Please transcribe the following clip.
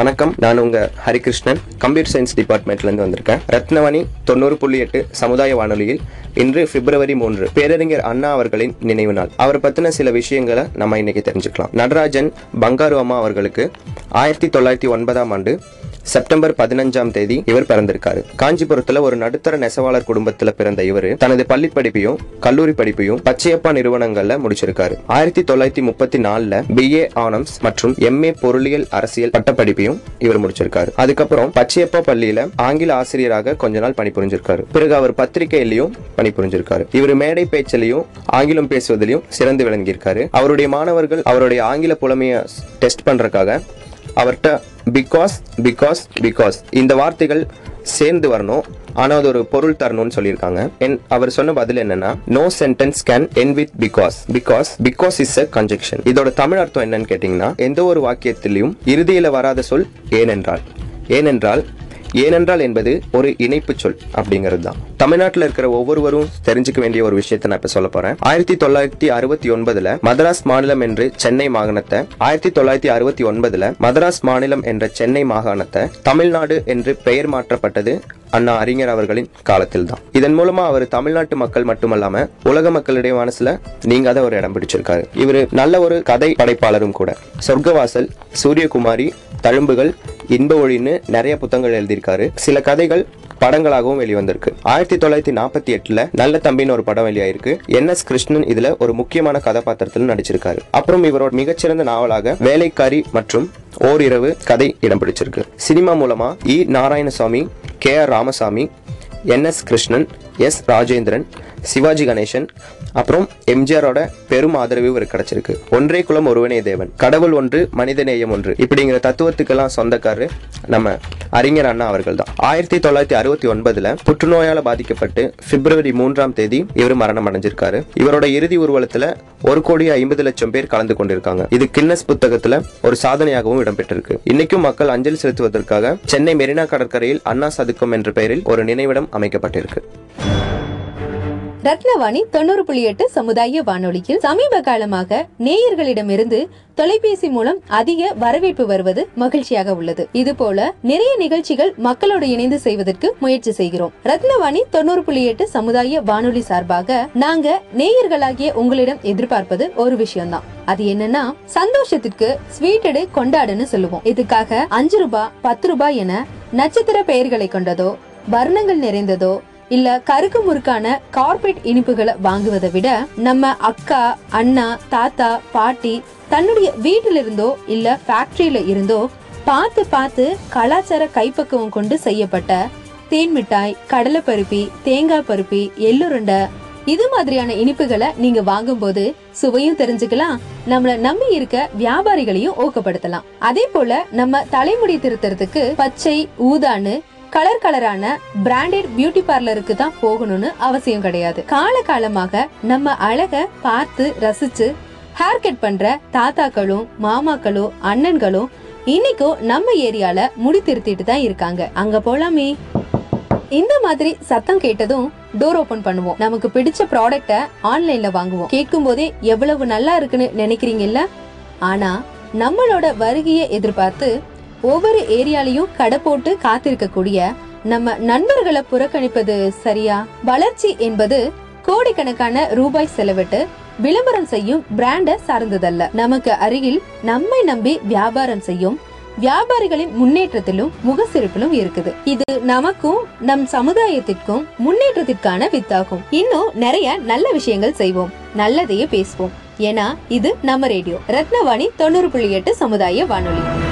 வணக்கம். நான் உங்க ஹரிகிருஷ்ணன். கம்ப்யூட்டர் சயின்ஸ் டிபார்ட்மெண்ட்லேருந்து வந்திருக்கேன். ரத்னவாணி தொண்ணூறு புள்ளி எட்டு சமுதாய வானொலியில் இன்று பிப்ரவரி மூன்று பேரறிஞர் அண்ணா அவர்களின் நினைவு நாள். அவர் பத்தின சில விஷயங்களை நம்ம இன்னைக்கு தெரிஞ்சுக்கலாம். நடராஜன் பங்காரு அம்மா அவர்களுக்கு ஆயிரத்தி தொள்ளாயிரத்தி ஒன்பதாம் ஆண்டு செப்டம்பர் பதினஞ்சாம் தேதி இவர் பிறந்திருக்காரு. காஞ்சிபுரத்துல ஒரு நடுத்தர நெசவாளர் குடும்பத்துல பிறந்த இவர் தனது பள்ளி படிப்பையும் கல்லூரி படிப்பையும் பச்சையப்பா நிறுவனங்கள்ல முடிச்சிருக்காரு. ஆயிரத்தி தொள்ளாயிரத்தி முப்பத்தி நாலுல பிஏ ஆனம்ஸ் மற்றும் எம்ஏ பொருளியல் அரசியல் பட்டப்படிப்பையும் இவர் முடிச்சிருக்காரு. அதுக்கப்புறம் பச்சையப்பா பள்ளியில ஆங்கில ஆசிரியராக கொஞ்ச நாள் பணிபுரிஞ்சிருக்காரு. பிறகு அவர் பத்திரிகையிலையும் பணிபுரிஞ்சிருக்காரு. இவர் மேடை பேச்சிலையும் ஆங்கிலம் பேசுவதிலையும் சிறந்து விளங்கியிருக்காரு. அவருடைய மாணவர்கள் அவருடைய ஆங்கில புலமையை டெஸ்ட் பண்றதுக்காக அவர்கிட்ட பிகாஸ் பிகாஸ் பிகாஸ் இந்த வார்த்தைகள் சேர்ந்து வரணும். ஆனால் அது ஒரு பொருள் தரணும்னு சொல்லியிருக்காங்க. என் அவர் சொன்ன பதில் என்னன்னா no sentence can end with because because because is a conjunction இதோட தமிழ் அர்த்தம் என்னன்னு கேட்டிங்கன்னா எந்த ஒரு வாக்கியத்திலையும் இறுதியில் வராத சொல் ஏனென்றால். ஏனென்றால் ஏனென்றால் என்பது ஒரு இணைப்பு சொல் அப்படிங்கிறது தான். தமிழ்நாட்டில் இருக்கிற ஒவ்வொருவரும் தெரிஞ்சுக்க வேண்டிய ஒரு விஷயத்தை நான் இப்ப சொல்ல போறேன். ஆயிரத்தி தொள்ளாயிரத்தி அறுபத்தி ஒன்பதுல மதராஸ் மாநிலம் என்று சென்னை மாகாணத்தை ஆயிரத்தி தொள்ளாயிரத்தி அறுபத்தி ஒன்பதுல மதராஸ் மாநிலம் என்ற சென்னை மாகாணத்தை தமிழ்நாடு என்று பெயர் மாற்றப்பட்டது அண்ணா அறிஞர் அவர்களின் காலத்தில் தான். இதன் மூலமா அவர் தமிழ்நாட்டு மக்கள் மட்டுமல்லாம உலக மக்களுடைய மனசுல நீங்காத ஒரு இடம் பிடிச்சிருக்காரு. இவர் நல்ல ஒரு கதை படைப்பாளரும் கூட. சொர்க்கவாசல் சூரியகுமாரி தழும்புகள் இன்ப ஒழின்னு நிறைய புத்தகங்கள் எழுதியிருக்காரு. சில கதைகள் படங்களாகவும் வெளிவந்திருக்கு. ஆயிரத்தி தொள்ளாயிரத்தி நாற்பத்தி எட்டுல நல்ல தம்பின்னு ஒரு படம் வெளியாயிருக்கு. என் எஸ் கிருஷ்ணன் இதுல ஒரு முக்கியமான கதாபாத்திரத்தில் நடிச்சிருக்காரு. அப்புறம் இவரோட மிகச்சிறந்த நாவலாக வேலைக்காரி மற்றும் ஓரிரவு கதை இடம் பிடிச்சிருக்கு. சினிமா மூலமா E. Narayanasamy K. R. Ramasamy N S Krishnan S Rajendran Sivaji Ganesan அப்புறம் எம்ஜிஆரோட பெரும் ஆதரவு இவருக்கு கிடைச்சிருக்கு. ஒன்றே குலம் ஒருவனே தேவன். கடவுள் ஒன்று மனிதநேயம் ஒன்று. இப்படிங்கிற தத்துவத்துக்கெல்லாம் சொந்தக்காரர் நம்ம அறிஞர் அண்ணா அவர்கள் தான் ஆயிரத்தி தொள்ளாயிரத்தி அறுபத்தி ஒன்பதுல புற்றுநோயால பாதிக்கப்பட்டு பிப்ரவரி மூன்றாம் தேதி இவர் மரணம் அடைஞ்சிருக்காரு. இவரோட இறுதி ஊர்வலத்துல ஒரு கோடி ஐம்பது லட்சம் பேர் கலந்து கொண்டிருக்காங்க. இது கின்னஸ் புத்தகத்துல ஒரு சாதனையாகவும் இடம்பெற்றிருக்கு. இன்னைக்கும் மக்கள் அஞ்சலி செலுத்துவதற்காக சென்னை மெரினா கடற்கரையில் அண்ணா சதுக்கம் என்ற பெயரில் ஒரு நினைவிடம் அமைக்கப்பட்டிருக்கு. ரத்னவாணி தொண்ணூறு புள்ளி எட்டு சமுதாய வானொலியில் சமீப காலமாக நேயர்களிடமிருந்து தொலைபேசி மூலம் அதிக வரவேற்பு வருவது மகிழ்ச்சியாக உள்ளது. இது போல நிறைய நிகழ்ச்சிகள் மக்களோடு இணைந்து செய்வதற்கு முயற்சி செய்கிறோம். ரத்னவாணி தொண்ணூறு புள்ளி எட்டு சமுதாய வானொலி சார்பாக நாங்க நேயர்களாகிய உங்களிடம் எதிர்பார்ப்பது ஒரு விஷயம்தான். அது என்னன்னா சந்தோஷத்திற்கு ஸ்வீட்டடு கொண்டாடுன்னு சொல்லுவோம். இதுக்காக அஞ்சு ரூபாய் பத்து ரூபாய் என நட்சத்திர பெயர்களை கொண்டதோ வர்ணங்கள் நிறைந்ததோ இல்ல கருக்கு முறுக்கான கார்பரேட் இனிப்புகளை வாங்குவதை விட நம்ம அக்கா அண்ணா தாத்தா பாட்டி தன்னுடைய வீட்டில இருந்தோ இல்ல ஃபேக்டரியில இருந்தோ பார்த்து பார்த்து கலாச்சார கைப்பக்குவம் கொண்டு செய்யப்பட்ட தேன் மிட்டாய் கடலை பருப்பி தேங்காய் பருப்பி எள்ளுருண்டை இது மாதிரியான இனிப்புகளை நீங்க வாங்கும்போது சுவையும் தெரிஞ்சுக்கலாம் நம்மள நம்பி இருக்க வியாபாரிகளையும் ஊக்கப்படுத்தலாம். அதே போல நம்ம தலைமுடி திருத்தறதுக்கு பச்சை ஊதான்னு கலர் கலரான பிராண்டட் பியூட்டி பார்லருக்கு தான் போகணும்னு அவசியம் கிடையாது. கால காலமாக நம்ம அழக பார்த்து ரசிச்சு ஹேர் கட் பண்ற தாத்தாக்களும் மாமாக்களும் அண்ணன்களும் இன்னைக்கும் நம்ம ஏரியால முடி திருத்திட்டு தான் இருக்காங்க. அங்க போலாமே. இந்த மாதிரி சத்தம் கேட்டதும் டோர் ஓபன் பண்ணுவோம். நமக்கு பிடிச்ச ப்ராடக்ட்டை ஆன்லைன்ல வாங்குவோம். கேட்கும் போதே எவ்வளவு நல்லா இருக்குன்னு நினைக்கிறீங்கல்ல? ஆனா நம்மளோட வருகையை எதிர்பார்த்து ஒவ்வொரு ஏரியாலையும் கடை போட்டு காத்திருக்கக்கூடிய நம்ம நண்பர்களை புறக்கணிப்பது சரியா? வளர்ச்சி என்பது கோடிக்கணக்கான ரூபாய் செலவிட்டு விளம்பரம் செய்யும் பிராண்ட சார்ந்ததல்ல. நமக்கு அருகில் நம்மை நம்பி வியாபாரம் செய்யும் வியாபாரிகளின் முன்னேற்றத்திலும் முகசிரிப்பிலும் இருக்குது. இது நமக்கும் நம் சமுதாயத்திற்கும் முன்னேற்றத்திற்கான வித்தாகும். இன்னும் நிறைய நல்ல விஷயங்கள் செய்வோம். நல்லதையே பேசுவோம். ஏன்னா இது நம்ம ரேடியோ. ரத்னவாணி தொண்ணூறு புள்ளி எட்டு சமுதாய வானொலி.